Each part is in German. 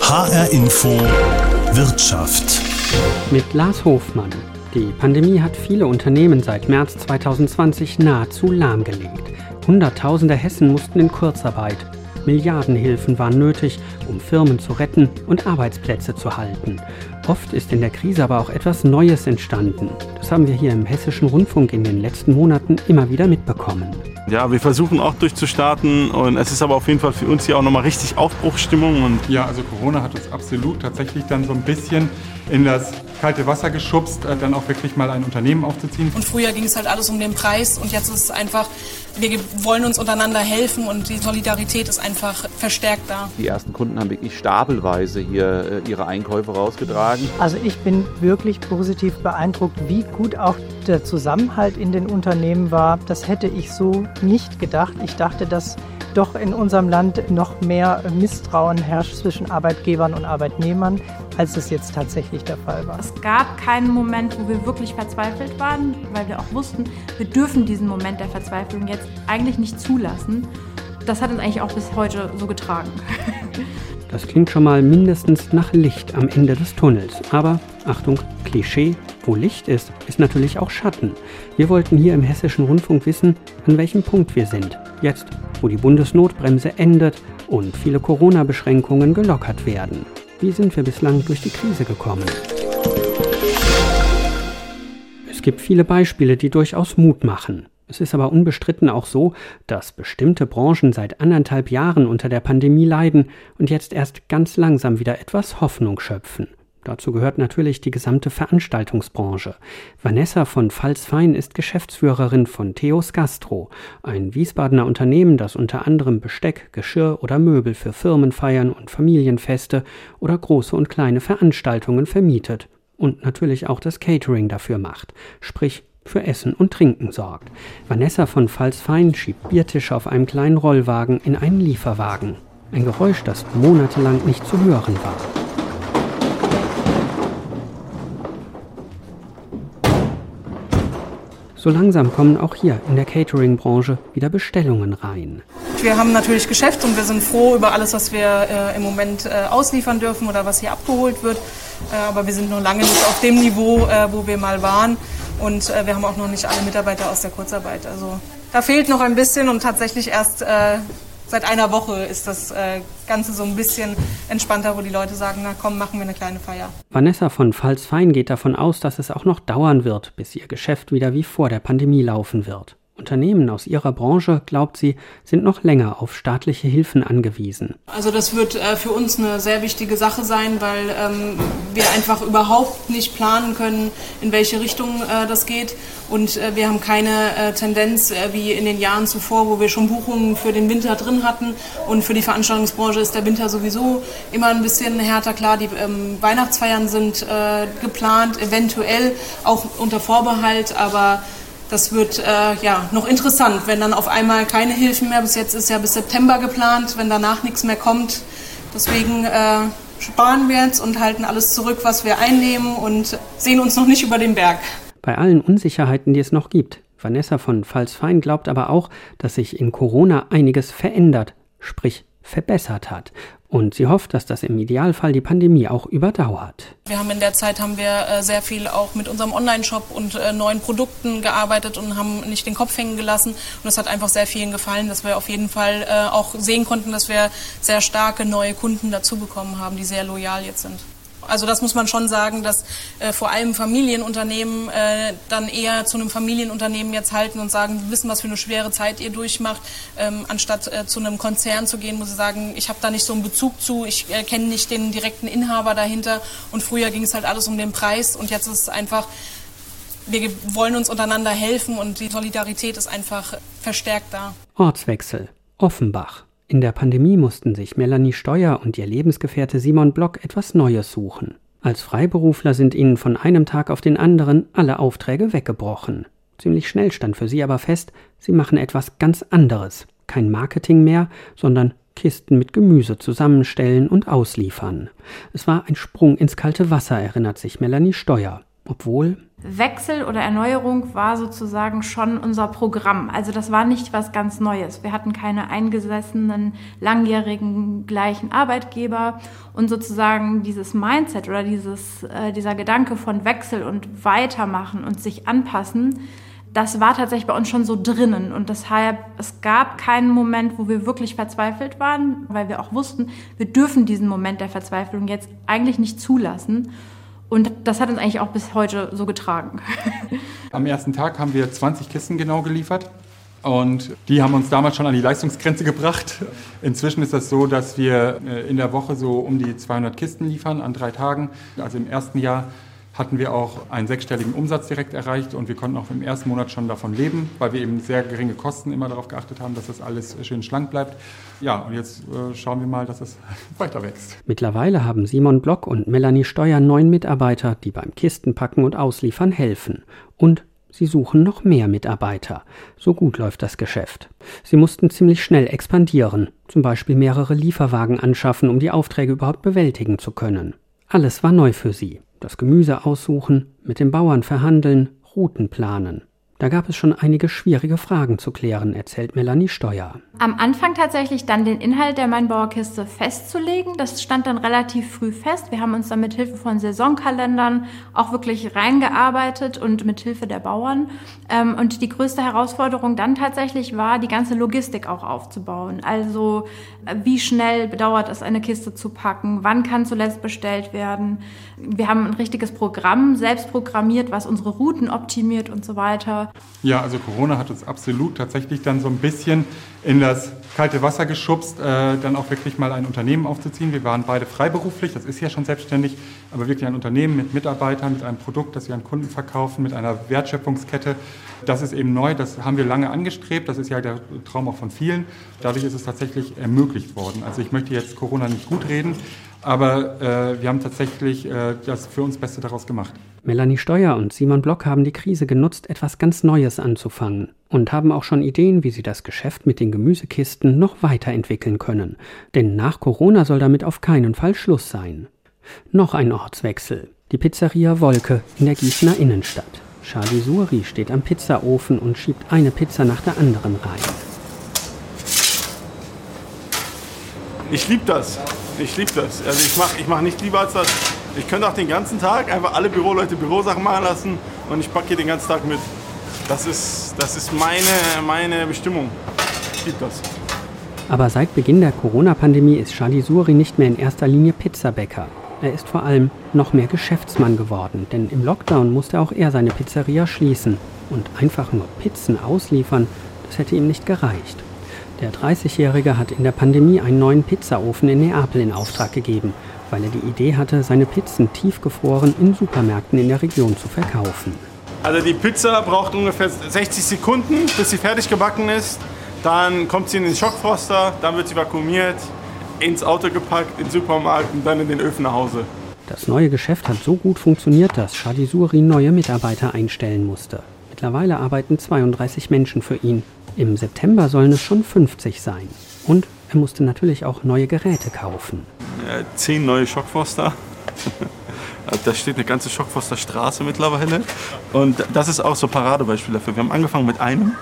HR Info Wirtschaft. Mit Lars Hofmann. Die Pandemie hat viele Unternehmen seit März 2020 nahezu lahmgelegt. Hunderttausende Hessen mussten in Kurzarbeit. Milliardenhilfen waren nötig, um Firmen zu retten und Arbeitsplätze zu halten. Oft ist in der Krise aber auch etwas Neues entstanden. Das haben wir hier im Hessischen Rundfunk in den letzten Monaten immer wieder mitbekommen. Ja, wir versuchen auch durchzustarten und es ist aber auf jeden Fall für uns hier auch nochmal richtig Aufbruchsstimmung. Und ja, also Corona hat uns absolut tatsächlich dann so ein bisschen in das kalte Wasser geschubst, äh, dann auch wirklich mal ein Unternehmen aufzuziehen. Und früher ging es halt alles um den Preis und jetzt ist es einfach, wir wollen uns untereinander helfen und die Solidarität ist einfach verstärkt da. Die ersten Kunden haben wirklich stapelweise hier äh, ihre Einkäufe rausgetragen. Also ich bin wirklich positiv beeindruckt, wie gut auch der Zusammenhalt in den Unternehmen war. Das hätte ich so nicht gedacht. Ich dachte, dass doch in unserem Land noch mehr Misstrauen herrscht zwischen Arbeitgebern und Arbeitnehmern, als es jetzt tatsächlich der Fall war. Es gab keinen Moment, wo wir wirklich verzweifelt waren, weil wir auch wussten, wir dürfen diesen Moment der Verzweiflung jetzt eigentlich nicht zulassen. Das hat uns eigentlich auch bis heute so getragen. Das klingt schon mal mindestens nach Licht am Ende des Tunnels. Aber Achtung, Klischee, wo Licht ist, ist natürlich auch Schatten. Wir wollten hier im Hessischen Rundfunk wissen, an welchem Punkt wir sind. Jetzt, wo die Bundesnotbremse endet und viele Corona-Beschränkungen gelockert werden. Wie sind wir bislang durch die Krise gekommen? Es gibt viele Beispiele, die durchaus Mut machen. Es ist aber unbestritten auch so, dass bestimmte Branchen seit anderthalb Jahren unter der Pandemie leiden und jetzt erst ganz langsam wieder etwas Hoffnung schöpfen. Dazu gehört natürlich die gesamte Veranstaltungsbranche. Vanessa von Pfalz-Fein ist Geschäftsführerin von Theos Gastro, ein Wiesbadener Unternehmen, das unter anderem Besteck, Geschirr oder Möbel für Firmenfeiern und Familienfeste oder große und kleine Veranstaltungen vermietet und natürlich auch das Catering dafür macht, sprich für Essen und Trinken sorgt. Vanessa von Pfalz-Fein schiebt Biertische auf einem kleinen Rollwagen in einen Lieferwagen. Ein Geräusch, das monatelang nicht zu hören war. So langsam kommen auch hier in der Catering-Branche wieder Bestellungen rein. Wir haben natürlich Geschäft und wir sind froh über alles, was wir äh, im Moment äh, ausliefern dürfen oder was hier abgeholt wird. Äh, aber wir sind noch lange nicht auf dem Niveau, äh, wo wir mal waren. Und äh, wir haben auch noch nicht alle Mitarbeiter aus der Kurzarbeit. Also da fehlt noch ein bisschen und tatsächlich erst äh, seit einer Woche ist das äh, Ganze so ein bisschen entspannter, wo die Leute sagen, na komm, machen wir eine kleine Feier. Vanessa von Pfalz-Fein geht davon aus, dass es auch noch dauern wird, bis ihr Geschäft wieder wie vor der Pandemie laufen wird. Unternehmen aus ihrer Branche, glaubt sie, sind noch länger auf staatliche Hilfen angewiesen. Also das wird äh, für uns eine sehr wichtige Sache sein, weil ähm, wir einfach überhaupt nicht planen können, in welche Richtung äh, das geht. Und äh, wir haben keine äh, Tendenz äh, wie in den Jahren zuvor, wo wir schon Buchungen für den Winter drin hatten. Und für die Veranstaltungsbranche ist der Winter sowieso immer ein bisschen härter. Klar, die ähm, Weihnachtsfeiern sind äh, geplant, eventuell auch unter Vorbehalt, aber das wird äh, ja noch interessant, wenn dann auf einmal keine Hilfen mehr, bis jetzt ist ja bis September geplant, wenn danach nichts mehr kommt. Deswegen äh, sparen wir jetzt und halten alles zurück, was wir einnehmen und sehen uns noch nicht über den Berg. Bei allen Unsicherheiten, die es noch gibt. Vanessa von Pfalz-Fein glaubt aber auch, dass sich in Corona einiges verändert, sprich verbessert hat. Und sie hofft, dass das im Idealfall die Pandemie auch überdauert. Wir haben in der Zeit haben wir äh, sehr viel auch mit unserem Online-Shop und äh, neuen Produkten gearbeitet und haben nicht den Kopf hängen gelassen. Und es hat einfach sehr vielen gefallen, dass wir auf jeden Fall äh, auch sehen konnten, dass wir sehr starke neue Kunden dazu bekommen haben, die sehr loyal jetzt sind. Also das muss man schon sagen, dass äh, vor allem Familienunternehmen äh, dann eher zu einem Familienunternehmen jetzt halten und sagen, wir wissen, was für eine schwere Zeit ihr durchmacht, ähm, anstatt äh, zu einem Konzern zu gehen, muss ich sagen, ich habe da nicht so einen Bezug zu, ich äh, kenne nicht den direkten Inhaber dahinter und früher ging es halt alles um den Preis und jetzt ist es einfach, wir wollen uns untereinander helfen und die Solidarität ist einfach verstärkt da. Ortswechsel. Offenbach. In der Pandemie mussten sich Melanie Steuer und ihr Lebensgefährte Simon Block etwas Neues suchen. Als Freiberufler sind ihnen von einem Tag auf den anderen alle Aufträge weggebrochen. Ziemlich schnell stand für sie aber fest, sie machen etwas ganz anderes. Kein Marketing mehr, sondern Kisten mit Gemüse zusammenstellen und ausliefern. Es war ein Sprung ins kalte Wasser, erinnert sich Melanie Steuer. Obwohl Wechsel oder Erneuerung war sozusagen schon unser Programm. Also das war nicht was ganz Neues. Wir hatten keine eingesessenen, langjährigen gleichen Arbeitgeber und sozusagen dieses Mindset oder dieses, äh, dieser Gedanke von Wechsel und weitermachen und sich anpassen, das war tatsächlich bei uns schon so drinnen. Und deshalb, es gab keinen Moment, wo wir wirklich verzweifelt waren, weil wir auch wussten, wir dürfen diesen Moment der Verzweiflung jetzt eigentlich nicht zulassen. Und das hat uns eigentlich auch bis heute so getragen. Am ersten Tag haben wir 20 Kisten genau geliefert. Und die haben uns damals schon an die Leistungsgrenze gebracht. Inzwischen ist das so, dass wir äh, in der Woche so um die 200 Kisten liefern an drei Tagen. Also im ersten Jahr hatten wir auch einen sechsstelligen Umsatz direkt erreicht und wir konnten auch im ersten Monat schon davon leben, weil wir eben sehr geringe Kosten immer darauf geachtet haben, dass das alles schön schlank bleibt. Ja, und jetzt äh, schauen wir mal, dass es weiter wächst. Mittlerweile haben Simon Block und Melanie Steuer neun Mitarbeiter, die beim Kistenpacken und Ausliefern helfen. Und Sie suchen noch mehr Mitarbeiter. So gut läuft das Geschäft. Sie mussten ziemlich schnell expandieren, zum Beispiel mehrere Lieferwagen anschaffen, um die Aufträge überhaupt bewältigen zu können. Alles war neu für sie das Gemüse aussuchen, mit den Bauern verhandeln, Routen planen. Da gab es schon einige schwierige Fragen zu klären, erzählt Melanie Steuer. Am Anfang tatsächlich dann den Inhalt der Mainbauerkiste festzulegen. Das stand dann relativ früh fest. Wir haben uns dann mit Hilfe von Saisonkalendern auch wirklich reingearbeitet und mit Hilfe der Bauern. Ähm, und die größte Herausforderung dann tatsächlich war, die ganze Logistik auch aufzubauen. Also äh, wie schnell dauert es, eine Kiste zu packen? Wann kann zuletzt bestellt werden? Wir haben ein richtiges Programm selbst programmiert, was unsere Routen optimiert und so weiter. Ja, also Corona hat uns absolut tatsächlich dann so ein bisschen in das kalte Wasser geschubst, äh, dann auch wirklich mal ein Unternehmen aufzuziehen. Wir waren beide freiberuflich, das ist ja schon selbstständig, aber wirklich ein Unternehmen mit Mitarbeitern, mit einem Produkt, das wir an Kunden verkaufen, mit einer Wertschöpfungskette. Das ist eben neu, das haben wir lange angestrebt, das ist ja der Traum auch von vielen. Dadurch ist es tatsächlich ermöglicht worden. Also ich möchte jetzt Corona nicht gut reden, aber äh, wir haben tatsächlich äh, das für uns Beste daraus gemacht. Melanie Steuer und Simon Block haben die Krise genutzt, etwas ganz Neues anzufangen und haben auch schon Ideen, wie sie das Geschäft mit den Gemüsekisten noch weiterentwickeln können. Denn nach Corona soll damit auf keinen Fall Schluss sein. Noch ein Ortswechsel. Die Pizzeria Wolke in der Gießener Innenstadt. Charlie Suri steht am Pizzaofen und schiebt eine Pizza nach der anderen rein. Ich liebe das. Ich liebe das. Also ich mache ich mach nicht lieber als das. Ich könnte auch den ganzen Tag einfach alle Büroleute Bürosachen machen lassen und ich packe hier den ganzen Tag mit. Das ist, das ist meine, meine Bestimmung. Ich liebe das. Aber seit Beginn der Corona-Pandemie ist Charlie Suri nicht mehr in erster Linie Pizzabäcker. Er ist vor allem noch mehr Geschäftsmann geworden, denn im Lockdown musste auch er seine Pizzeria schließen. Und einfach nur Pizzen ausliefern, das hätte ihm nicht gereicht. Der 30-Jährige hat in der Pandemie einen neuen Pizzaofen in Neapel in Auftrag gegeben weil er die Idee hatte, seine Pizzen tiefgefroren in Supermärkten in der Region zu verkaufen. Also die Pizza braucht ungefähr 60 Sekunden, bis sie fertig gebacken ist. Dann kommt sie in den Schockfroster, dann wird sie vakuumiert, ins Auto gepackt, in den Supermarkt und dann in den Öfen nach Hause. Das neue Geschäft hat so gut funktioniert, dass Shadisuri neue Mitarbeiter einstellen musste. Mittlerweile arbeiten 32 Menschen für ihn. Im September sollen es schon 50 sein. Und er musste natürlich auch neue Geräte kaufen. Äh, zehn neue Schockforster. da steht eine ganze Schockforster Straße mittlerweile. Und das ist auch so ein Paradebeispiel dafür. Wir haben angefangen mit einem,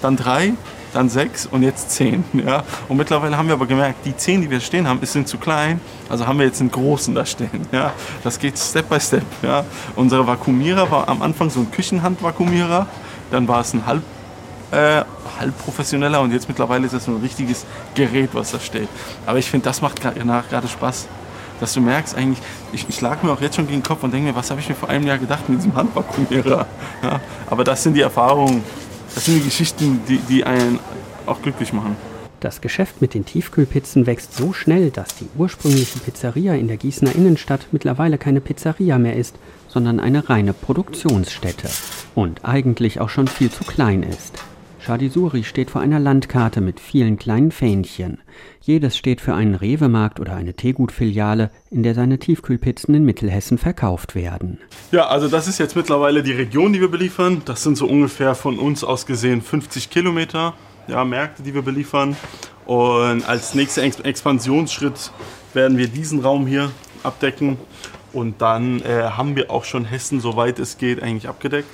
dann drei, dann sechs und jetzt zehn. Ja? Und mittlerweile haben wir aber gemerkt, die zehn, die wir stehen haben, sind zu klein. Also haben wir jetzt einen großen da stehen. Ja? Das geht Step by Step. Ja? Unsere Vakuumierer war am Anfang so ein Küchenhandvakuumierer. Dann war es ein halb äh, halb professioneller und jetzt mittlerweile ist das so ein richtiges Gerät, was da steht. Aber ich finde, das macht gerade Spaß. Dass du merkst eigentlich, ich, ich lag mir auch jetzt schon gegen den Kopf und denke mir, was habe ich mir vor einem Jahr gedacht mit diesem Handvakuumierer. Ja, aber das sind die Erfahrungen, das sind die Geschichten, die, die einen auch glücklich machen. Das Geschäft mit den Tiefkühlpizzen wächst so schnell, dass die ursprüngliche Pizzeria in der Gießener Innenstadt mittlerweile keine Pizzeria mehr ist, sondern eine reine Produktionsstätte und eigentlich auch schon viel zu klein ist. Chadisuri steht vor einer Landkarte mit vielen kleinen Fähnchen. Jedes steht für einen Rewe-Markt oder eine Teegut-Filiale, in der seine Tiefkühlpizzen in Mittelhessen verkauft werden. Ja, also das ist jetzt mittlerweile die Region, die wir beliefern. Das sind so ungefähr von uns aus gesehen 50 Kilometer ja, Märkte, die wir beliefern. Und als nächster Expansionsschritt werden wir diesen Raum hier abdecken Und dann äh, haben wir auch schon Hessen, soweit es geht, eigentlich abgedeckt.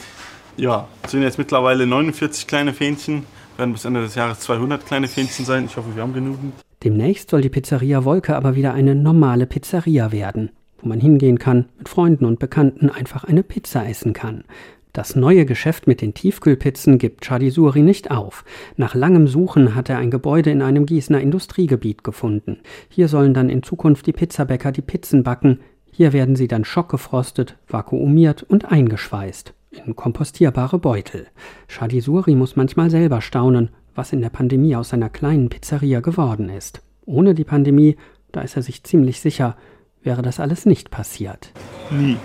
Ja, es sind jetzt mittlerweile 49 kleine Fähnchen, werden bis Ende des Jahres 200 kleine Fähnchen sein. Ich hoffe, wir haben genügend. Demnächst soll die Pizzeria Wolke aber wieder eine normale Pizzeria werden, wo man hingehen kann, mit Freunden und Bekannten einfach eine Pizza essen kann. Das neue Geschäft mit den Tiefkühlpizzen gibt Chadisuri nicht auf. Nach langem Suchen hat er ein Gebäude in einem Gießener Industriegebiet gefunden. Hier sollen dann in Zukunft die Pizzabäcker die Pizzen backen. Hier werden sie dann schockgefrostet, vakuumiert und eingeschweißt in kompostierbare Beutel. Chadisuri muss manchmal selber staunen, was in der Pandemie aus seiner kleinen Pizzeria geworden ist. Ohne die Pandemie, da ist er sich ziemlich sicher, wäre das alles nicht passiert. Nie.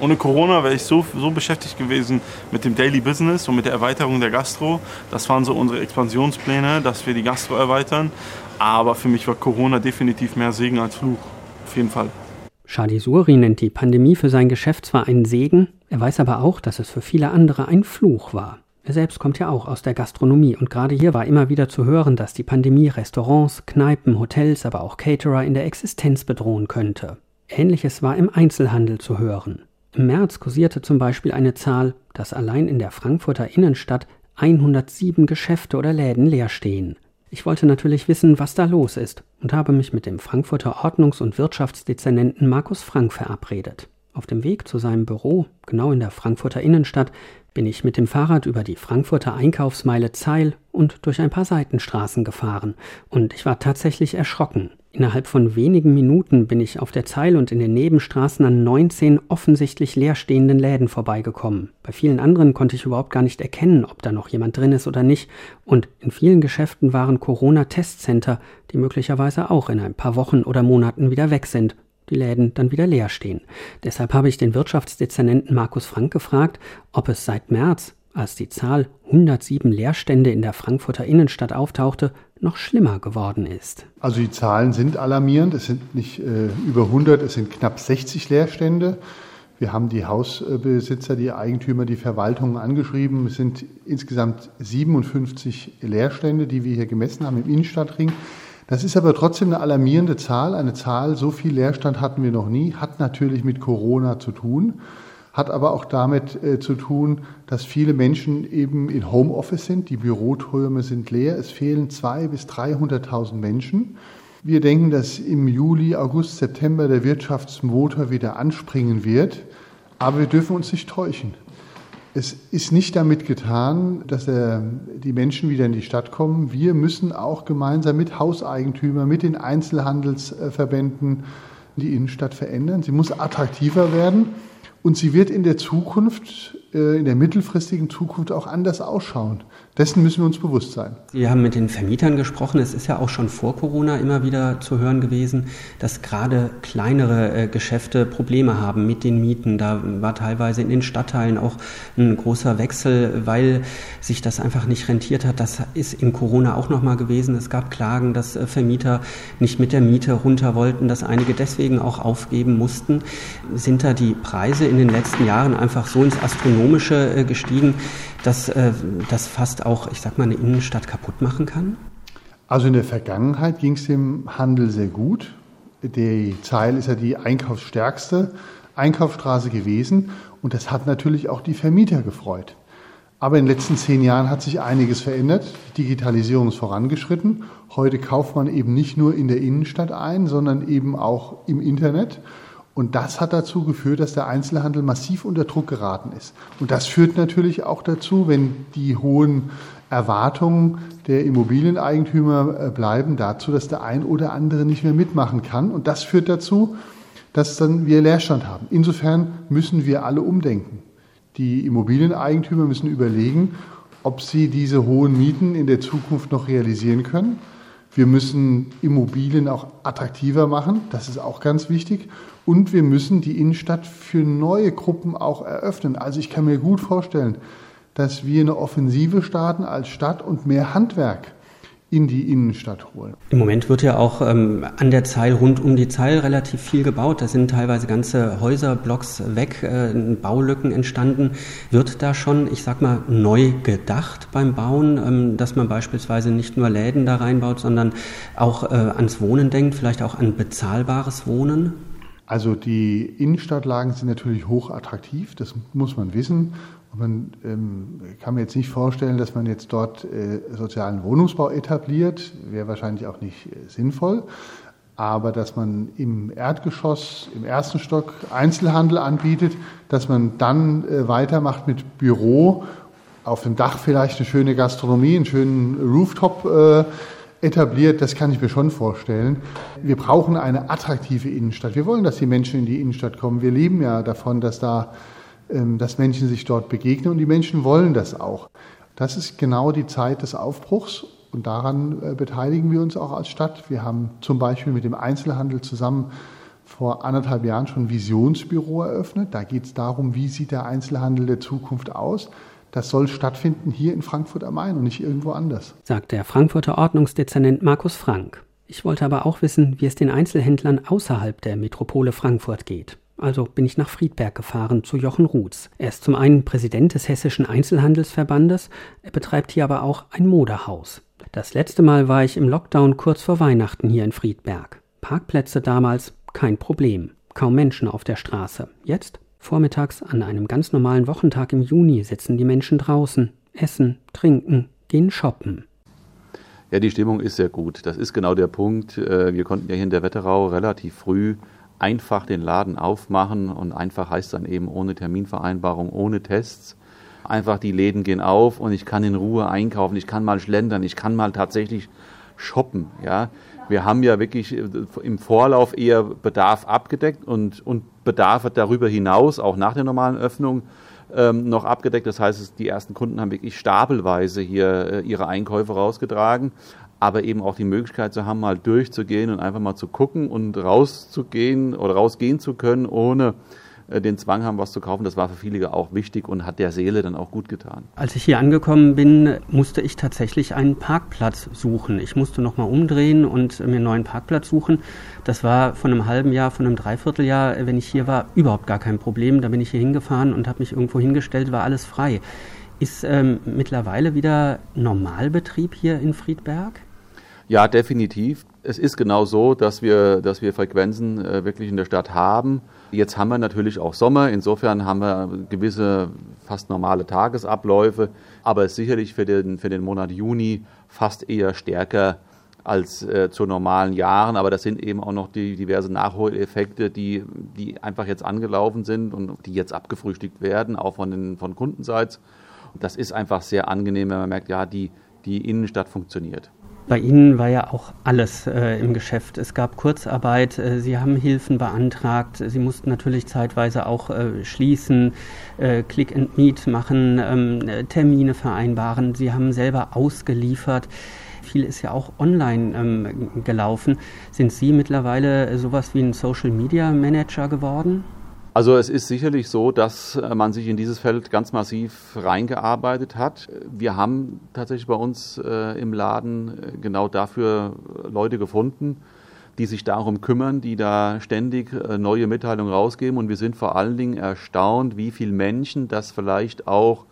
Ohne Corona wäre ich so, so beschäftigt gewesen mit dem Daily Business und mit der Erweiterung der Gastro. Das waren so unsere Expansionspläne, dass wir die Gastro erweitern. Aber für mich war Corona definitiv mehr Segen als Fluch. Auf jeden Fall. Shadi Suri nennt die Pandemie für sein Geschäft zwar einen Segen, er weiß aber auch, dass es für viele andere ein Fluch war. Er selbst kommt ja auch aus der Gastronomie und gerade hier war immer wieder zu hören, dass die Pandemie Restaurants, Kneipen, Hotels, aber auch Caterer in der Existenz bedrohen könnte. Ähnliches war im Einzelhandel zu hören. Im März kursierte zum Beispiel eine Zahl, dass allein in der Frankfurter Innenstadt 107 Geschäfte oder Läden leer stehen. Ich wollte natürlich wissen, was da los ist und habe mich mit dem Frankfurter Ordnungs- und Wirtschaftsdezernenten Markus Frank verabredet. Auf dem Weg zu seinem Büro, genau in der Frankfurter Innenstadt, bin ich mit dem Fahrrad über die Frankfurter Einkaufsmeile Zeil und durch ein paar Seitenstraßen gefahren, und ich war tatsächlich erschrocken. Innerhalb von wenigen Minuten bin ich auf der Zeil und in den Nebenstraßen an 19 offensichtlich leerstehenden Läden vorbeigekommen. Bei vielen anderen konnte ich überhaupt gar nicht erkennen, ob da noch jemand drin ist oder nicht, und in vielen Geschäften waren Corona-Testcenter, die möglicherweise auch in ein paar Wochen oder Monaten wieder weg sind die Läden dann wieder leer stehen. Deshalb habe ich den Wirtschaftsdezernenten Markus Frank gefragt, ob es seit März, als die Zahl 107 Leerstände in der Frankfurter Innenstadt auftauchte, noch schlimmer geworden ist. Also die Zahlen sind alarmierend. Es sind nicht äh, über 100, es sind knapp 60 Leerstände. Wir haben die Hausbesitzer, die Eigentümer, die Verwaltungen angeschrieben. Es sind insgesamt 57 Leerstände, die wir hier gemessen haben im Innenstadtring. Das ist aber trotzdem eine alarmierende Zahl. Eine Zahl, so viel Leerstand hatten wir noch nie, hat natürlich mit Corona zu tun, hat aber auch damit äh, zu tun, dass viele Menschen eben in Homeoffice sind. Die Büroträume sind leer. Es fehlen 200.000 bis 300.000 Menschen. Wir denken, dass im Juli, August, September der Wirtschaftsmotor wieder anspringen wird. Aber wir dürfen uns nicht täuschen. Es ist nicht damit getan, dass er, die Menschen wieder in die Stadt kommen. Wir müssen auch gemeinsam mit Hauseigentümern, mit den Einzelhandelsverbänden die Innenstadt verändern. Sie muss attraktiver werden und sie wird in der Zukunft, in der mittelfristigen Zukunft auch anders ausschauen. Dessen müssen wir uns bewusst sein. Sie haben mit den Vermietern gesprochen. Es ist ja auch schon vor Corona immer wieder zu hören gewesen, dass gerade kleinere äh, Geschäfte Probleme haben mit den Mieten. Da war teilweise in den Stadtteilen auch ein großer Wechsel, weil sich das einfach nicht rentiert hat. Das ist in Corona auch nochmal gewesen. Es gab Klagen, dass äh, Vermieter nicht mit der Miete runter wollten, dass einige deswegen auch aufgeben mussten. Sind da die Preise in den letzten Jahren einfach so ins Astronomische äh, gestiegen, dass äh, das fast auch, ich sag mal, eine Innenstadt kaputt machen kann? Also in der Vergangenheit ging es dem Handel sehr gut. Die Zeil ist ja die einkaufsstärkste Einkaufsstraße gewesen und das hat natürlich auch die Vermieter gefreut. Aber in den letzten zehn Jahren hat sich einiges verändert. Die Digitalisierung ist vorangeschritten. Heute kauft man eben nicht nur in der Innenstadt ein, sondern eben auch im Internet. Und das hat dazu geführt, dass der Einzelhandel massiv unter Druck geraten ist. Und das führt natürlich auch dazu, wenn die hohen Erwartungen der Immobilieneigentümer äh, bleiben, dazu, dass der ein oder andere nicht mehr mitmachen kann. Und das führt dazu, dass dann wir Leerstand haben. Insofern müssen wir alle umdenken. Die Immobilieneigentümer müssen überlegen, ob sie diese hohen Mieten in der Zukunft noch realisieren können. Wir müssen Immobilien auch attraktiver machen, das ist auch ganz wichtig. Und wir müssen die Innenstadt für neue Gruppen auch eröffnen. Also ich kann mir gut vorstellen, dass wir eine Offensive starten als Stadt und mehr Handwerk in die Innenstadt holen. Im Moment wird ja auch ähm, an der Zeil, rund um die Zeil relativ viel gebaut. Da sind teilweise ganze Häuserblocks weg, äh, Baulücken entstanden. Wird da schon, ich sag mal, neu gedacht beim Bauen, ähm, dass man beispielsweise nicht nur Läden da reinbaut, sondern auch äh, ans Wohnen denkt, vielleicht auch an bezahlbares Wohnen? Also die Innenstadtlagen sind natürlich hoch attraktiv, das muss man wissen. Und man ähm, kann mir jetzt nicht vorstellen, dass man jetzt dort äh, sozialen Wohnungsbau etabliert, wäre wahrscheinlich auch nicht äh, sinnvoll. Aber dass man im Erdgeschoss, im ersten Stock Einzelhandel anbietet, dass man dann äh, weitermacht mit Büro, auf dem Dach vielleicht eine schöne Gastronomie, einen schönen Rooftop äh, etabliert, das kann ich mir schon vorstellen. Wir brauchen eine attraktive Innenstadt. Wir wollen, dass die Menschen in die Innenstadt kommen. Wir leben ja davon, dass da, ähm, dass Menschen sich dort begegnen und die Menschen wollen das auch. Das ist genau die Zeit des Aufbruchs und daran äh, beteiligen wir uns auch als Stadt. Wir haben zum Beispiel mit dem Einzelhandel zusammen vor anderthalb Jahren schon ein Visionsbüro eröffnet. Da geht es darum, wie sieht der Einzelhandel der Zukunft aus das soll stattfinden hier in Frankfurt am Main und nicht irgendwo anders. Sagt der Frankfurter Ordnungsdezernent Markus Frank. Ich wollte aber auch wissen, wie es den Einzelhändlern außerhalb der Metropole Frankfurt geht. Also bin ich nach Friedberg gefahren zu Jochen Ruths. Er ist zum einen Präsident des Hessischen Einzelhandelsverbandes, er betreibt hier aber auch ein Modehaus. Das letzte Mal war ich im Lockdown kurz vor Weihnachten hier in Friedberg. Parkplätze damals kein Problem. Kaum Menschen auf der Straße. Jetzt Vormittags an einem ganz normalen Wochentag im Juni sitzen die Menschen draußen, essen, trinken, gehen shoppen. Ja, die Stimmung ist sehr gut. Das ist genau der Punkt. Äh, wir konnten ja hier in der Wetterau relativ früh einfach den Laden aufmachen und einfach heißt dann eben ohne Terminvereinbarung, ohne Tests. Einfach die Läden gehen auf und ich kann in Ruhe einkaufen, ich kann mal schlendern, ich kann mal tatsächlich shoppen. Ja, wir haben ja wirklich äh, im Vorlauf eher Bedarf abgedeckt und, und Bedarf darüber hinaus, auch nach der normalen Öffnung, ähm, noch abgedeckt. Das heißt, die ersten Kunden haben wirklich stapelweise hier äh, ihre Einkäufe rausgetragen, aber eben auch die Möglichkeit zu haben, mal durchzugehen und einfach mal zu gucken und rauszugehen oder rausgehen zu können, ohne den Zwang haben, was zu kaufen. Das war für viele auch wichtig und hat der Seele dann auch gut getan. Als ich hier angekommen bin, musste ich tatsächlich einen Parkplatz suchen. Ich musste nochmal umdrehen und mir einen neuen Parkplatz suchen. Das war von einem halben Jahr, von einem Dreivierteljahr, wenn ich hier war, überhaupt gar kein Problem. Da bin ich hier hingefahren und habe mich irgendwo hingestellt, war alles frei. Ist ähm, mittlerweile wieder Normalbetrieb hier in Friedberg? Ja, definitiv. Es ist genau so, dass wir, dass wir Frequenzen äh, wirklich in der Stadt haben. Jetzt haben wir natürlich auch Sommer. Insofern haben wir gewisse fast normale Tagesabläufe. Aber sicherlich für den, für den Monat Juni fast eher stärker als äh, zu normalen Jahren. Aber das sind eben auch noch die diverse Nachholeffekte, die, die einfach jetzt angelaufen sind und die jetzt abgefrühstückt werden, auch von, den, von Kundenseits. Das ist einfach sehr angenehm, wenn man merkt, ja, die, die Innenstadt funktioniert. Bei Ihnen war ja auch alles äh, im Geschäft. Es gab Kurzarbeit, äh, Sie haben Hilfen beantragt, Sie mussten natürlich zeitweise auch äh, schließen, äh, Click and Meet machen, ähm, Termine vereinbaren. Sie haben selber ausgeliefert. Viel ist ja auch online ähm, gelaufen. Sind Sie mittlerweile sowas wie ein Social Media Manager geworden? Also es ist sicherlich so, dass äh, man sich in dieses Feld ganz massiv reingearbeitet hat. Wir haben tatsächlich bei uns äh, im Laden äh, genau dafür Leute gefunden, die sich darum kümmern, die da ständig neue Mitteilungen rausgeben. Und wir sind vor allen Dingen erstaunt, wie viele Menschen das vielleicht auch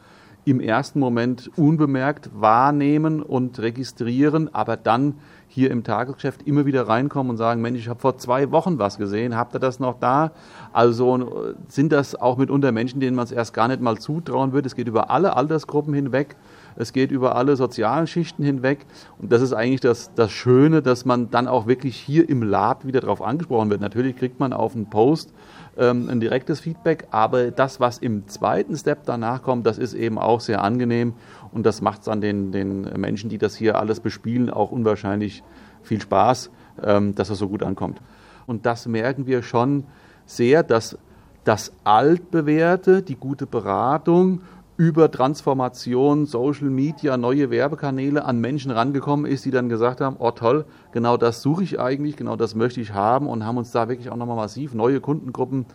im ersten Moment unbemerkt wahrnehmen und registrieren, aber dann hier im Tagesgeschäft immer wieder reinkommen und sagen, Mensch, ich habe vor zwei Wochen was gesehen, habt ihr das noch da? Also sind das auch mitunter Menschen, denen man es erst gar nicht mal zutrauen würde. Es geht über alle Altersgruppen hinweg, es geht über alle sozialen Schichten hinweg. Und das ist eigentlich das, das Schöne, dass man dann auch wirklich hier im Lab wieder darauf angesprochen wird. Natürlich kriegt man auf einen Post ähm, ein direktes Feedback, aber das, was im zweiten Step danach kommt, das ist eben auch sehr angenehm. Und das macht es an den, den Menschen, die das hier alles bespielen, auch unwahrscheinlich viel Spaß, ähm, dass es so gut ankommt. Und das merken wir schon sehr, dass das Altbewährte, die gute Beratung über Transformation, Social Media, neue Werbekanäle an Menschen rangekommen ist, die dann gesagt haben, oh toll, genau das suche ich eigentlich, genau das möchte ich haben und haben uns da wirklich auch nochmal massiv neue Kundengruppen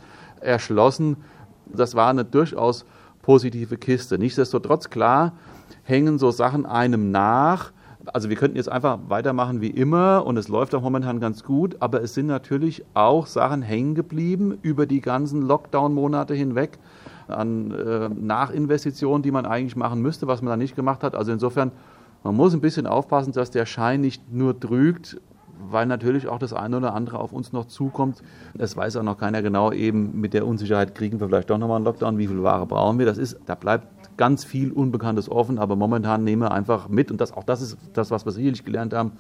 erschlossen. Das war eine durchaus positive Kiste. Nichtsdestotrotz, klar, hängen so Sachen einem nach. Also wir könnten jetzt einfach weitermachen wie immer und es läuft auch momentan ganz gut, aber es sind natürlich auch Sachen hängen geblieben über die ganzen Lockdown-Monate hinweg an äh, Nachinvestitionen, die man eigentlich machen müsste, was man da nicht gemacht hat. Also insofern, man muss ein bisschen aufpassen, dass der Schein nicht nur trügt, weil natürlich auch das eine oder andere auf uns noch zukommt. Es weiß auch noch keiner genau, eben mit der Unsicherheit kriegen wir vielleicht doch nochmal einen Lockdown, wie viel Ware brauchen wir. Das ist, da bleibt ganz viel Unbekanntes offen, aber momentan nehmen wir einfach mit, und das, auch das ist das, was wir sicherlich gelernt haben,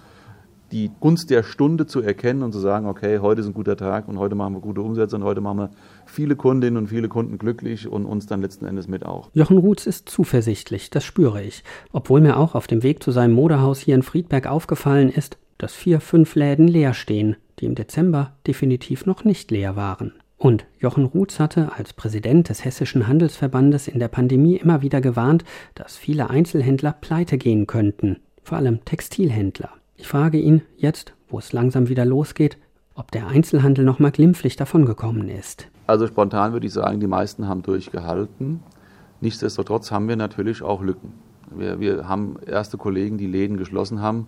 die Gunst der Stunde zu erkennen und zu sagen, okay, heute ist ein guter Tag und heute machen wir gute Umsätze und heute machen wir viele Kundinnen und viele Kunden glücklich und uns dann letzten Endes mit auch. Jochen Ruths ist zuversichtlich, das spüre ich, obwohl mir auch auf dem Weg zu seinem Modehaus hier in Friedberg aufgefallen ist, dass vier, fünf Läden leer stehen, die im Dezember definitiv noch nicht leer waren. Und Jochen Ruths hatte als Präsident des Hessischen Handelsverbandes in der Pandemie immer wieder gewarnt, dass viele Einzelhändler pleite gehen könnten, vor allem Textilhändler. Ich frage ihn jetzt, wo es langsam wieder losgeht, ob der Einzelhandel noch mal glimpflich davongekommen ist. Also spontan würde ich sagen, die meisten haben durchgehalten. Nichtsdestotrotz haben wir natürlich auch Lücken. Wir, wir haben erste Kollegen, die Läden geschlossen haben,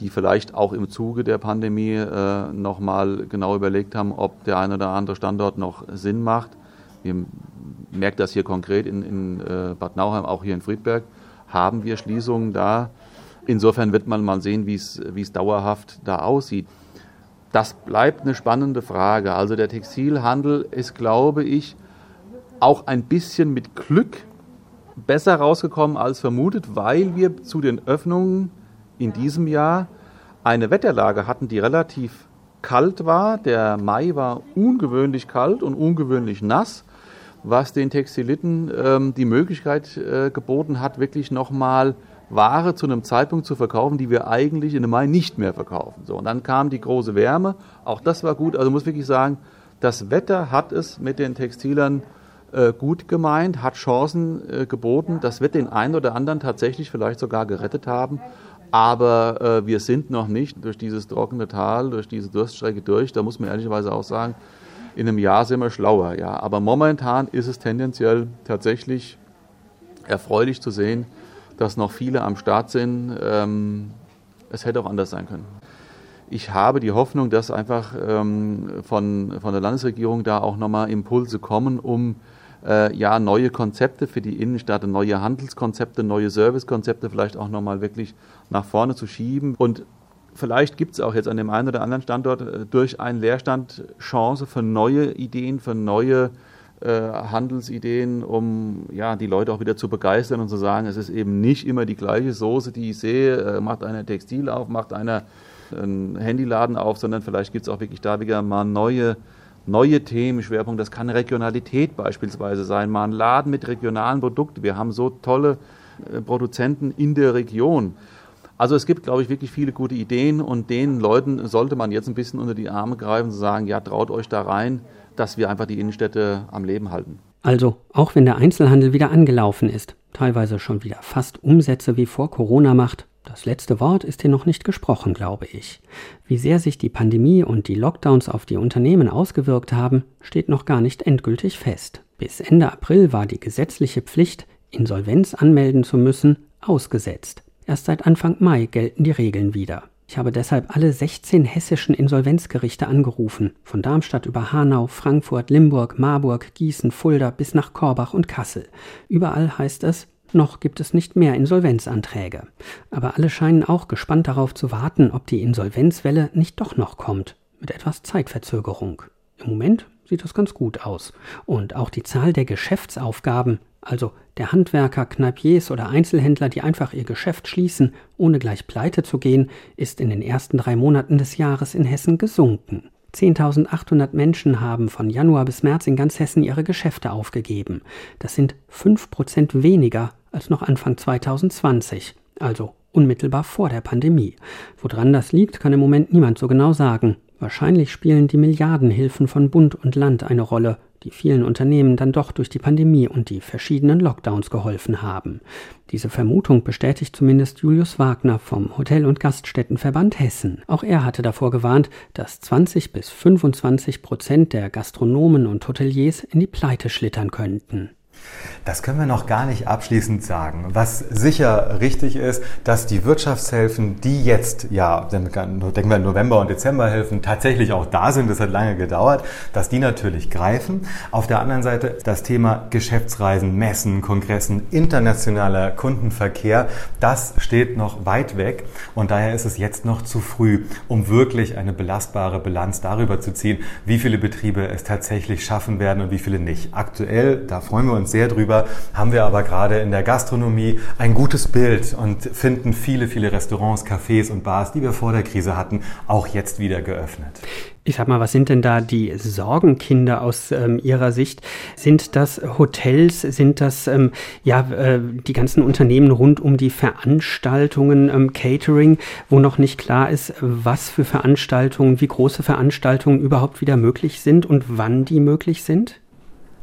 die vielleicht auch im Zuge der Pandemie äh, noch mal genau überlegt haben, ob der eine oder andere Standort noch Sinn macht. Wir merken das hier konkret in, in äh, Bad Nauheim, auch hier in Friedberg, haben wir Schließungen da. Insofern wird man mal sehen, wie es, dauerhaft da aussieht. Das bleibt eine spannende Frage. Also der Textilhandel ist, glaube ich, auch ein bisschen mit Glück besser rausgekommen als vermutet, weil wir zu den Öffnungen in diesem Jahr eine Wetterlage hatten, die relativ kalt war. Der Mai war ungewöhnlich kalt und ungewöhnlich nass, was den Textiliten ähm, die Möglichkeit äh, geboten hat, wirklich nochmal Ware zu einem Zeitpunkt zu verkaufen, die wir eigentlich in dem Mai nicht mehr verkaufen. So, und dann kam die große Wärme, auch das war gut. Also muss wirklich sagen, das Wetter hat es mit den Textilern äh, gut gemeint, hat Chancen äh, geboten. Das wird den einen oder anderen tatsächlich vielleicht sogar gerettet haben. Aber äh, wir sind noch nicht durch dieses trockene Tal, durch diese Durststrecke durch. Da muss man ehrlicherweise auch sagen, in einem Jahr sind wir schlauer. Ja. Aber momentan ist es tendenziell tatsächlich erfreulich zu sehen, dass noch viele am Start sind. Ähm, es hätte auch anders sein können. Ich habe die Hoffnung, dass einfach ähm, von, von der Landesregierung da auch nochmal Impulse kommen, um äh, ja neue Konzepte für die Innenstadt, neue Handelskonzepte, neue Servicekonzepte vielleicht auch nochmal wirklich nach vorne zu schieben. Und vielleicht gibt es auch jetzt an dem einen oder anderen Standort äh, durch einen Leerstand Chance für neue Ideen, für neue äh, Handelsideen, um ja, die Leute auch wieder zu begeistern und zu sagen, es ist eben nicht immer die gleiche Soße, die ich sehe, äh, macht einer Textil auf, macht einer einen Handyladen auf, sondern vielleicht gibt es auch wirklich da wieder mal neue, neue Themen, Schwerpunkt. Das kann Regionalität beispielsweise sein, mal ein Laden mit regionalen Produkten. Wir haben so tolle äh, Produzenten in der Region. Also es gibt, glaube ich, wirklich viele gute Ideen und den Leuten sollte man jetzt ein bisschen unter die Arme greifen und sagen, ja, traut euch da rein, dass wir einfach die Innenstädte am Leben halten. Also, auch wenn der Einzelhandel wieder angelaufen ist, teilweise schon wieder fast Umsätze wie vor Corona macht, das letzte Wort ist hier noch nicht gesprochen, glaube ich. Wie sehr sich die Pandemie und die Lockdowns auf die Unternehmen ausgewirkt haben, steht noch gar nicht endgültig fest. Bis Ende April war die gesetzliche Pflicht, Insolvenz anmelden zu müssen, ausgesetzt. Erst seit Anfang Mai gelten die Regeln wieder. Ich habe deshalb alle 16 hessischen Insolvenzgerichte angerufen, von Darmstadt über Hanau, Frankfurt, Limburg, Marburg, Gießen, Fulda bis nach Korbach und Kassel. Überall heißt es, noch gibt es nicht mehr Insolvenzanträge. Aber alle scheinen auch gespannt darauf zu warten, ob die Insolvenzwelle nicht doch noch kommt, mit etwas Zeitverzögerung. Im Moment sieht das ganz gut aus. Und auch die Zahl der Geschäftsaufgaben also der Handwerker, Kneipiers oder Einzelhändler, die einfach ihr Geschäft schließen, ohne gleich pleite zu gehen, ist in den ersten drei Monaten des Jahres in Hessen gesunken. 10.800 Menschen haben von Januar bis März in ganz Hessen ihre Geschäfte aufgegeben. Das sind 5% weniger als noch Anfang 2020, also unmittelbar vor der Pandemie. Woran das liegt, kann im Moment niemand so genau sagen. Wahrscheinlich spielen die Milliardenhilfen von Bund und Land eine Rolle, die vielen Unternehmen dann doch durch die Pandemie und die verschiedenen Lockdowns geholfen haben. Diese Vermutung bestätigt zumindest Julius Wagner vom Hotel- und Gaststättenverband Hessen. Auch er hatte davor gewarnt, dass 20 bis 25 Prozent der Gastronomen und Hoteliers in die Pleite schlittern könnten. Das können wir noch gar nicht abschließend sagen. Was sicher richtig ist, dass die Wirtschaftshilfen, die jetzt, ja, denken wir November und Dezember helfen, tatsächlich auch da sind. Das hat lange gedauert, dass die natürlich greifen. Auf der anderen Seite das Thema Geschäftsreisen, Messen, Kongressen, internationaler Kundenverkehr, das steht noch weit weg. Und daher ist es jetzt noch zu früh, um wirklich eine belastbare Bilanz darüber zu ziehen, wie viele Betriebe es tatsächlich schaffen werden und wie viele nicht. Aktuell, da freuen wir uns sehr drüber, haben wir aber gerade in der Gastronomie ein gutes Bild und finden viele, viele Restaurants, Cafés und Bars, die wir vor der Krise hatten, auch jetzt wieder geöffnet. Ich sag mal, was sind denn da die Sorgenkinder aus ähm, Ihrer Sicht? Sind das Hotels? Sind das ähm, ja äh, die ganzen Unternehmen rund um die Veranstaltungen, ähm, Catering, wo noch nicht klar ist, was für Veranstaltungen, wie große Veranstaltungen überhaupt wieder möglich sind und wann die möglich sind?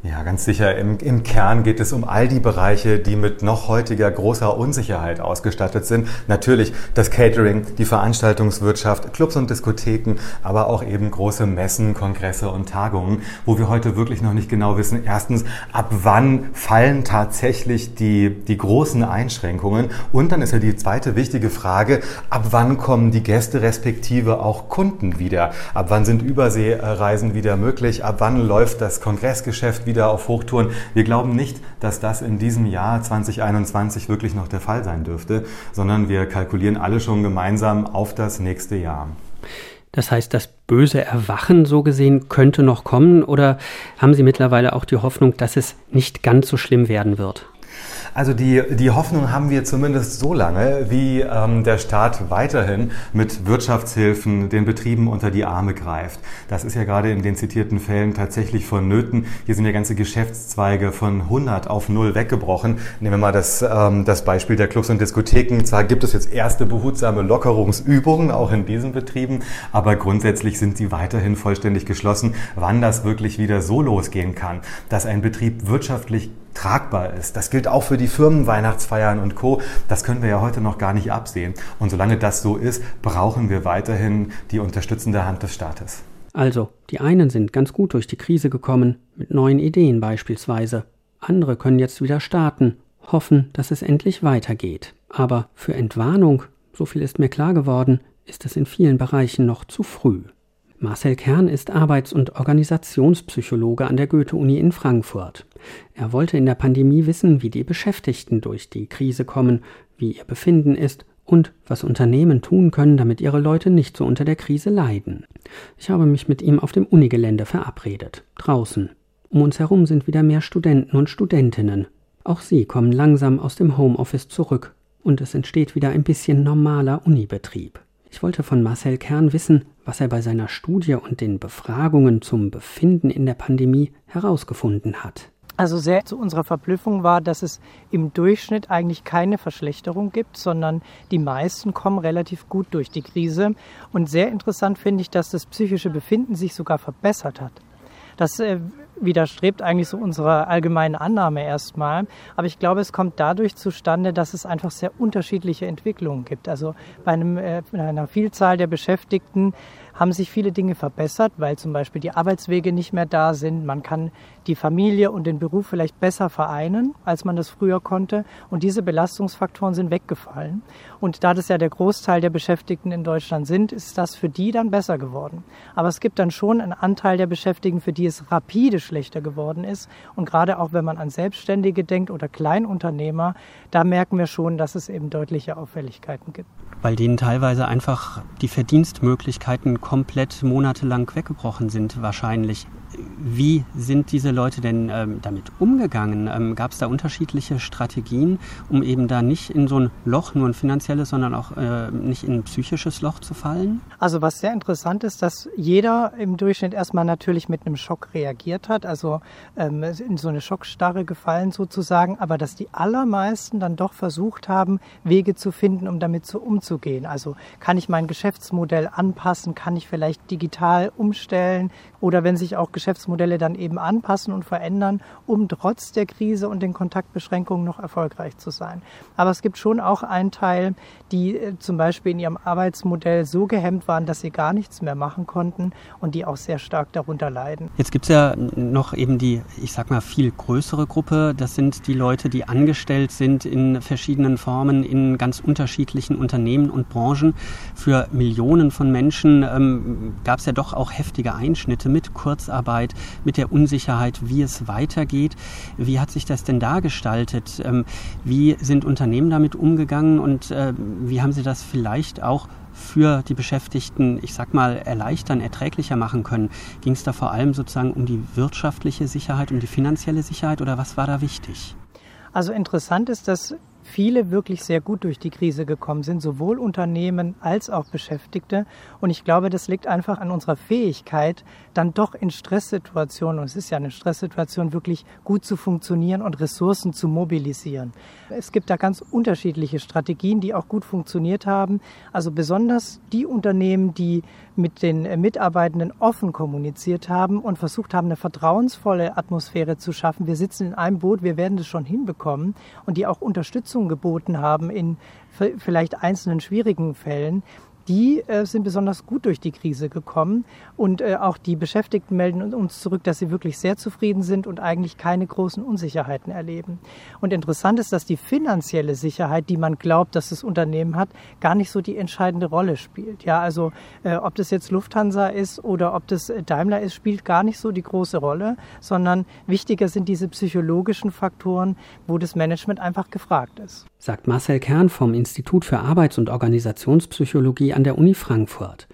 Ja, ganz sicher. Im, Im Kern geht es um all die Bereiche, die mit noch heutiger großer Unsicherheit ausgestattet sind. Natürlich das Catering, die Veranstaltungswirtschaft, Clubs und Diskotheken, aber auch eben große Messen, Kongresse und Tagungen, wo wir heute wirklich noch nicht genau wissen, erstens, ab wann fallen tatsächlich die, die großen Einschränkungen? Und dann ist ja die zweite wichtige Frage, ab wann kommen die Gäste respektive auch Kunden wieder? Ab wann sind Überseereisen wieder möglich? Ab wann läuft das Kongressgeschäft wieder? Wieder auf Hochtouren. Wir glauben nicht, dass das in diesem Jahr 2021 wirklich noch der Fall sein dürfte, sondern wir kalkulieren alle schon gemeinsam auf das nächste Jahr. Das heißt, das böse Erwachen so gesehen könnte noch kommen oder haben Sie mittlerweile auch die Hoffnung, dass es nicht ganz so schlimm werden wird? Also die, die Hoffnung haben wir zumindest so lange, wie ähm, der Staat weiterhin mit Wirtschaftshilfen den Betrieben unter die Arme greift. Das ist ja gerade in den zitierten Fällen tatsächlich vonnöten. Hier sind ja ganze Geschäftszweige von 100 auf 0 weggebrochen. Nehmen wir mal das, ähm, das Beispiel der Clubs und Diskotheken. Zwar gibt es jetzt erste behutsame Lockerungsübungen auch in diesen Betrieben, aber grundsätzlich sind sie weiterhin vollständig geschlossen. Wann das wirklich wieder so losgehen kann, dass ein Betrieb wirtschaftlich tragbar ist. Das gilt auch für die Firmenweihnachtsfeiern und Co. Das können wir ja heute noch gar nicht absehen. Und solange das so ist, brauchen wir weiterhin die unterstützende Hand des Staates. Also, die einen sind ganz gut durch die Krise gekommen, mit neuen Ideen beispielsweise. Andere können jetzt wieder starten, hoffen, dass es endlich weitergeht. Aber für Entwarnung, so viel ist mir klar geworden, ist es in vielen Bereichen noch zu früh. Marcel Kern ist Arbeits- und Organisationspsychologe an der Goethe-Uni in Frankfurt. Er wollte in der Pandemie wissen, wie die Beschäftigten durch die Krise kommen, wie ihr Befinden ist und was Unternehmen tun können, damit ihre Leute nicht so unter der Krise leiden. Ich habe mich mit ihm auf dem Unigelände verabredet, draußen. Um uns herum sind wieder mehr Studenten und Studentinnen. Auch sie kommen langsam aus dem Homeoffice zurück und es entsteht wieder ein bisschen normaler Unibetrieb. Ich wollte von Marcel Kern wissen, was er bei seiner Studie und den Befragungen zum Befinden in der Pandemie herausgefunden hat. Also sehr zu unserer Verblüffung war, dass es im Durchschnitt eigentlich keine Verschlechterung gibt, sondern die meisten kommen relativ gut durch die Krise. Und sehr interessant finde ich, dass das psychische Befinden sich sogar verbessert hat. Das äh, widerstrebt eigentlich so unserer allgemeinen Annahme erstmal. Aber ich glaube, es kommt dadurch zustande, dass es einfach sehr unterschiedliche Entwicklungen gibt. Also bei, einem, äh, einer Vielzahl der Beschäftigten haben sich viele Dinge verbessert, weil zum Beispiel die Arbeitswege nicht mehr da sind. Man kann die Familie und den Beruf vielleicht besser vereinen, als man das früher konnte. Und diese Belastungsfaktoren sind weggefallen. Und da das ja der Großteil der Beschäftigten in Deutschland sind, ist das für die dann besser geworden. Aber es gibt dann schon einen Anteil der Beschäftigten, für die es rapide schlechter geworden ist. Und gerade auch wenn man an Selbstständige denkt oder Kleinunternehmer, da merken wir schon, dass es eben deutliche Auffälligkeiten gibt. Weil denen teilweise einfach die Verdienstmöglichkeiten komplett monatelang weggebrochen sind, wahrscheinlich. Wie sind diese Leute denn ähm, damit umgegangen? Ähm, Gab es da unterschiedliche Strategien, um eben da nicht in so ein Loch, nur ein finanzielles, sondern auch äh, nicht in ein psychisches Loch zu fallen? Also was sehr interessant ist, dass jeder im Durchschnitt erstmal natürlich mit einem Schock reagiert hat, also ähm, in so eine Schockstarre gefallen sozusagen, aber dass die allermeisten dann doch versucht haben, Wege zu finden, um damit so umzugehen. Also kann ich mein Geschäftsmodell anpassen, kann ich vielleicht digital umstellen oder wenn sich auch Geschäftsmodelle dann eben anpassen und verändern, um trotz der Krise und den Kontaktbeschränkungen noch erfolgreich zu sein. Aber es gibt schon auch einen Teil, die äh, zum Beispiel in ihrem Arbeitsmodell so gehemmt waren, dass sie gar nichts mehr machen konnten und die auch sehr stark darunter leiden. Jetzt gibt es ja noch eben die, ich sag mal, viel größere Gruppe. Das sind die Leute, die angestellt sind in verschiedenen Formen in ganz unterschiedlichen Unternehmen und Branchen. Für Millionen von Menschen ähm, gab es ja doch auch heftige Einschnitte mit Kurzarbeit, mit der Unsicherheit, wie es weitergeht. Wie hat sich das denn da gestaltet? Ähm, wie sind Unternehmen damit umgegangen und äh, wie haben Sie das vielleicht auch für die Beschäftigten, ich sag mal, erleichtern, erträglicher machen können? Ging es da vor allem sozusagen um die wirtschaftliche Sicherheit, um die finanzielle Sicherheit oder was war da wichtig? Also interessant ist, dass viele wirklich sehr gut durch die Krise gekommen sind, sowohl Unternehmen als auch Beschäftigte. Und ich glaube, das liegt einfach an unserer Fähigkeit, dann doch in Stresssituationen, und es ist ja eine Stresssituation, wirklich gut zu funktionieren und Ressourcen zu mobilisieren. Es gibt da ganz unterschiedliche Strategien, die auch gut funktioniert haben. Also besonders die Unternehmen, die mit den Mitarbeitenden offen kommuniziert haben und versucht haben, eine vertrauensvolle Atmosphäre zu schaffen. Wir sitzen in einem Boot, wir werden das schon hinbekommen und die auch Unterstützung geboten haben in vielleicht einzelnen schwierigen Fällen die äh, sind besonders gut durch die Krise gekommen. Und äh, auch die Beschäftigten melden uns zurück, dass sie wirklich sehr zufrieden sind und eigentlich keine großen Unsicherheiten erleben. Und interessant ist, dass die finanzielle Sicherheit, die man glaubt, dass das Unternehmen hat, gar nicht so die entscheidende Rolle spielt. Ja, also äh, ob das jetzt Lufthansa ist oder ob das äh, Daimler ist, spielt gar nicht so die große Rolle, sondern wichtiger sind diese psychologischen Faktoren, wo das Management einfach gefragt ist. Sagt Marcel Kern vom Institut für Arbeits- und Organisationspsychologie an der Uni Frankfurt.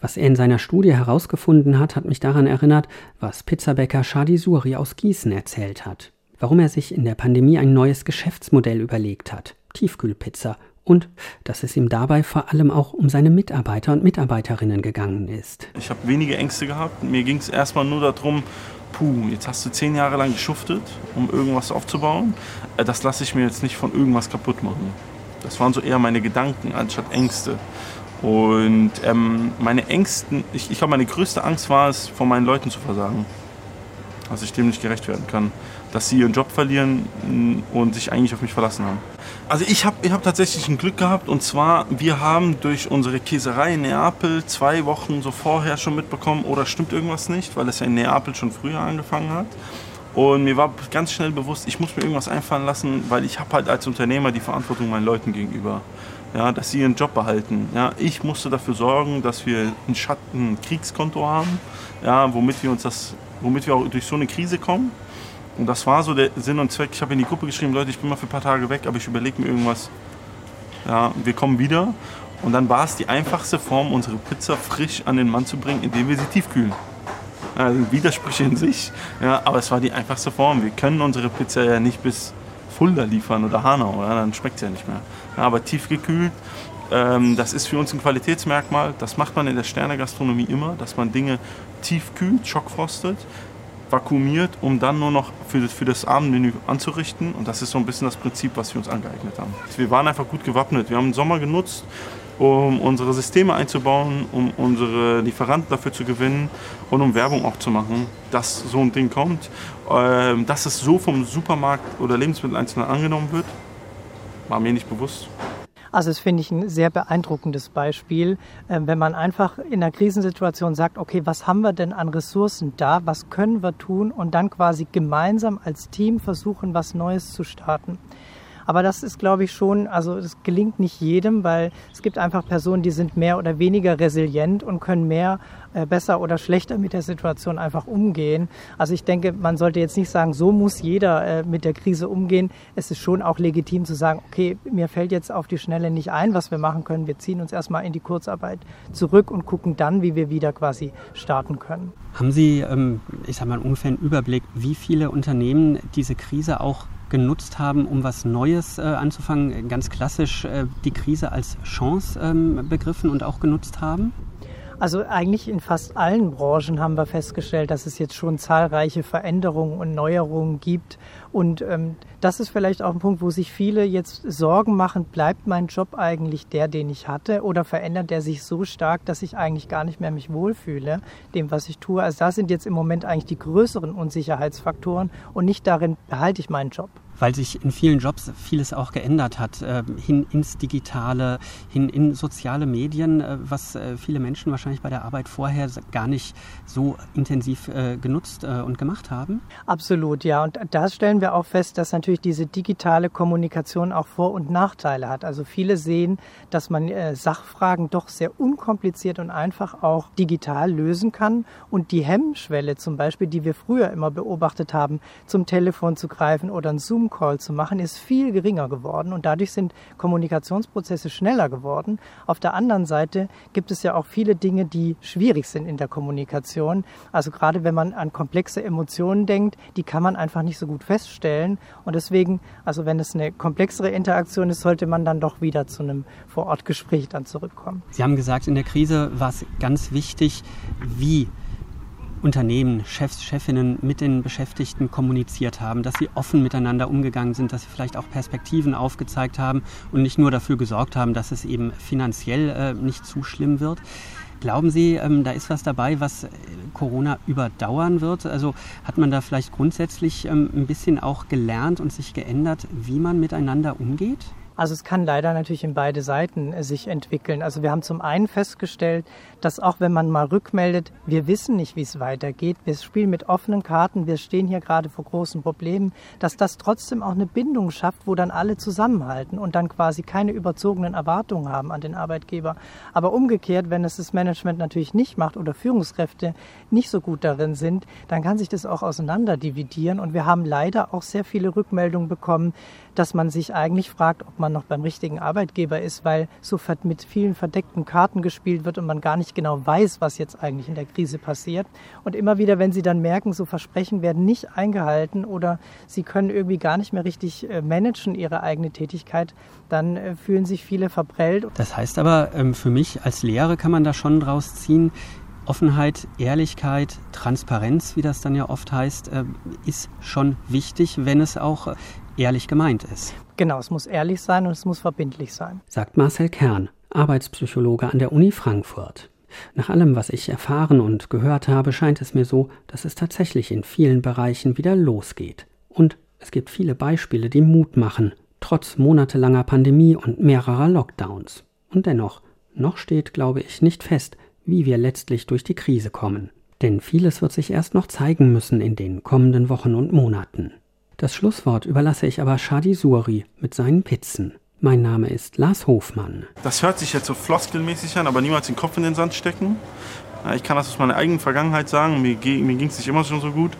Was er in seiner Studie herausgefunden hat, hat mich daran erinnert, was Pizzabäcker Shadi Suri aus Gießen erzählt hat. Warum er sich in der Pandemie ein neues Geschäftsmodell überlegt hat. Tiefkühlpizza. Und dass es ihm dabei vor allem auch um seine Mitarbeiter und Mitarbeiterinnen gegangen ist. Ich habe wenige Ängste gehabt. Mir ging es erstmal nur darum, puh, jetzt hast du zehn Jahre lang geschuftet, um irgendwas aufzubauen. Äh, das lasse ich mir jetzt nicht von irgendwas kaputt machen. Das waren so eher meine Gedanken anstatt Ängste. Und ähm, meine Ängsten, ich, ich glaube, meine größte Angst war es, vor meinen Leuten zu versagen. Dass ich dem nicht gerecht werden kann. Dass sie ihren Job verlieren mm, und sich eigentlich auf mich verlassen haben. Also ich habe ich hab tatsächlich ein Glück gehabt und zwar, wir haben durch unsere Käserei in Neapel zwei Wochen so vorher schon mitbekommen, oder stimmt irgendwas nicht, weil es ja in Neapel schon früher angefangen hat. Und mir war ganz schnell bewusst, ich muss mir irgendwas einfallen lassen, weil ich habe halt als Unternehmer die Verantwortung meinen Leuten gegenüber. Ja, dass sie ihren Job behalten. Ja, ich musste dafür sorgen, dass wir ein Schatten Kriegskonto haben, ja, womit wir uns das, womit wir auch durch so eine Krise kommen. Und das war so der Sinn und Zweck. Ich habe in die Gruppe geschrieben, Leute, ich bin mal für ein paar Tage weg, aber ich überlege mir irgendwas. Ja, wir kommen wieder. Und dann war es die einfachste Form, unsere Pizza frisch an den Mann zu bringen, indem wir sie tiefkühlen also Widersprüche in sich. Ja, aber es war die einfachste Form. Wir können unsere Pizza ja nicht bis Fulda liefern oder Hanau, ja, dann schmeckt es ja nicht mehr. Aber tiefgekühlt, ähm, das ist für uns ein Qualitätsmerkmal. Das macht man in der Sternegastronomie immer, dass man Dinge tiefkühlt, schockfrostet, vakuumiert, um dann nur noch für das, für das Abendmenü anzurichten. Und das ist so ein bisschen das Prinzip, was wir uns angeeignet haben. Wir waren einfach gut gewappnet. Wir haben den Sommer genutzt, um unsere Systeme einzubauen, um unsere Lieferanten dafür zu gewinnen und um Werbung auch zu machen, dass so ein Ding kommt. Ähm, dass es so vom Supermarkt oder Lebensmitteleinzelnen angenommen wird, war mir nicht bewusst. Also das finde ich ein sehr beeindruckendes Beispiel, ähm, wenn man einfach in einer Krisensituation sagt, okay, was haben wir denn an Ressourcen da, was können wir tun und dann quasi gemeinsam als Team versuchen, was Neues zu starten. Aber das ist, glaube ich, schon, also es gelingt nicht jedem, weil es gibt einfach Personen, die sind mehr oder weniger resilient und können mehr, äh, besser oder schlechter mit der Situation einfach umgehen. Also ich denke, man sollte jetzt nicht sagen, so muss jeder äh, mit der Krise umgehen. Es ist schon auch legitim zu sagen, okay, mir fällt jetzt auf die Schnelle nicht ein, was wir machen können. Wir ziehen uns erstmal in die Kurzarbeit zurück und gucken dann, wie wir wieder quasi starten können. Haben Sie, ähm, ich sage mal, ungefähr einen Überblick, wie viele Unternehmen diese Krise auch genutzt haben, um was Neues äh, anzufangen, ganz klassisch äh, die Krise als Chance ähm, begriffen und auch genutzt haben? Also eigentlich in fast allen Branchen haben wir festgestellt, dass es jetzt schon zahlreiche Veränderungen und Neuerungen gibt. Und ähm, das ist vielleicht auch ein Punkt, wo sich viele jetzt Sorgen machen, bleibt mein Job eigentlich der, den ich hatte, oder verändert der sich so stark, dass ich eigentlich gar nicht mehr mich wohlfühle, dem, was ich tue. Also das sind jetzt im Moment eigentlich die größeren Unsicherheitsfaktoren und nicht darin, behalte ich meinen Job weil sich in vielen Jobs vieles auch geändert hat, äh, hin ins Digitale, hin in soziale Medien, äh, was äh, viele Menschen wahrscheinlich bei der Arbeit vorher gar nicht so intensiv genutzt und gemacht haben? Absolut, ja. Und da stellen wir auch fest, dass natürlich diese digitale Kommunikation auch Vor- und Nachteile hat. Also viele sehen, dass man Sachfragen doch sehr unkompliziert und einfach auch digital lösen kann. Und die Hemmschwelle zum Beispiel, die wir früher immer beobachtet haben, zum Telefon zu greifen oder ein Zoom Zoom-Call zu machen, ist viel geringer geworden und dadurch sind Kommunikationsprozesse schneller geworden. Auf der anderen Seite gibt es ja auch viele Dinge, die schwierig sind in der Kommunikation. Also gerade wenn man an komplexe Emotionen denkt, die kann man einfach nicht so gut feststellen und deswegen, also wenn es eine komplexere Interaktion ist, sollte man dann doch wieder zu einem Vorortgespräch dann zurückkommen. Sie haben gesagt, in der Krise war es ganz wichtig, wie Unternehmen, Chefs, Chefinnen mit den Beschäftigten kommuniziert haben, dass sie offen miteinander umgegangen sind, dass sie vielleicht auch Perspektiven aufgezeigt haben und nicht nur dafür gesorgt haben, dass es eben finanziell äh, nicht zu schlimm wird. Glauben Sie, ähm, da ist was dabei, was äh, Corona überdauern wird? Also hat man da vielleicht grundsätzlich ähm, ein bisschen auch gelernt und sich geändert, wie man miteinander umgeht? Also es kann leider natürlich in beide Seiten äh, sich entwickeln. Also wir haben zum einen festgestellt, dass auch wenn man mal rückmeldet, wir wissen nicht, wie es weitergeht, wir spielen mit offenen Karten, wir stehen hier gerade vor großen Problemen, dass das trotzdem auch eine Bindung schafft, wo dann alle zusammenhalten und dann quasi keine überzogenen Erwartungen haben an den Arbeitgeber. Aber umgekehrt, wenn es das Management natürlich nicht macht oder Führungskräfte nicht so gut darin sind, dann kann sich das auch auseinander dividieren. Und wir haben leider auch sehr viele Rückmeldungen bekommen, dass man sich eigentlich fragt, ob man noch beim richtigen Arbeitgeber ist, weil so mit vielen verdeckten Karten gespielt wird und man gar nicht genau weiß, was jetzt eigentlich in der Krise passiert. Und immer wieder, wenn sie dann merken, so Versprechen werden nicht eingehalten oder sie können irgendwie gar nicht mehr richtig äh, managen ihre eigene Tätigkeit, dann äh, fühlen sich viele verprellt. Das heißt aber, ähm, für mich als Lehre kann man da schon draus ziehen, Offenheit, Ehrlichkeit, Transparenz, wie das dann ja oft heißt, äh, ist schon wichtig, wenn es auch ehrlich gemeint ist. Genau, es muss ehrlich sein und es muss verbindlich sein. Sagt Marcel Kern, Arbeitspsychologe an der Uni Frankfurt. Nach allem, was ich erfahren und gehört habe, scheint es mir so, dass es tatsächlich in vielen Bereichen wieder losgeht. Und es gibt viele Beispiele, die Mut machen, trotz monatelanger Pandemie und mehrerer Lockdowns. Und dennoch, noch steht, glaube ich, nicht fest, wie wir letztlich durch die Krise kommen. Denn vieles wird sich erst noch zeigen müssen in den kommenden Wochen und Monaten. Das Schlusswort überlasse ich aber Shadi Suri mit seinen Pizzen. Mein Name ist Lars Hofmann. Das hört sich jetzt so floskelmäßig an, aber niemals den Kopf in den Sand stecken. Ich kann das aus meiner eigenen Vergangenheit sagen. Mir, ging es nicht immer schon so gut.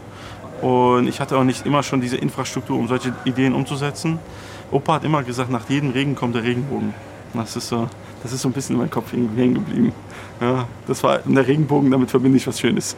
Und ich hatte auch nicht immer schon diese Infrastruktur, um solche Ideen umzusetzen. Opa hat immer gesagt, nach jedem Regen kommt der Regenbogen. Das ist so, das ist so ein bisschen in meinem Kopf hängen geblieben. Ja, das war der Regenbogen, damit verbinde ich was Schönes.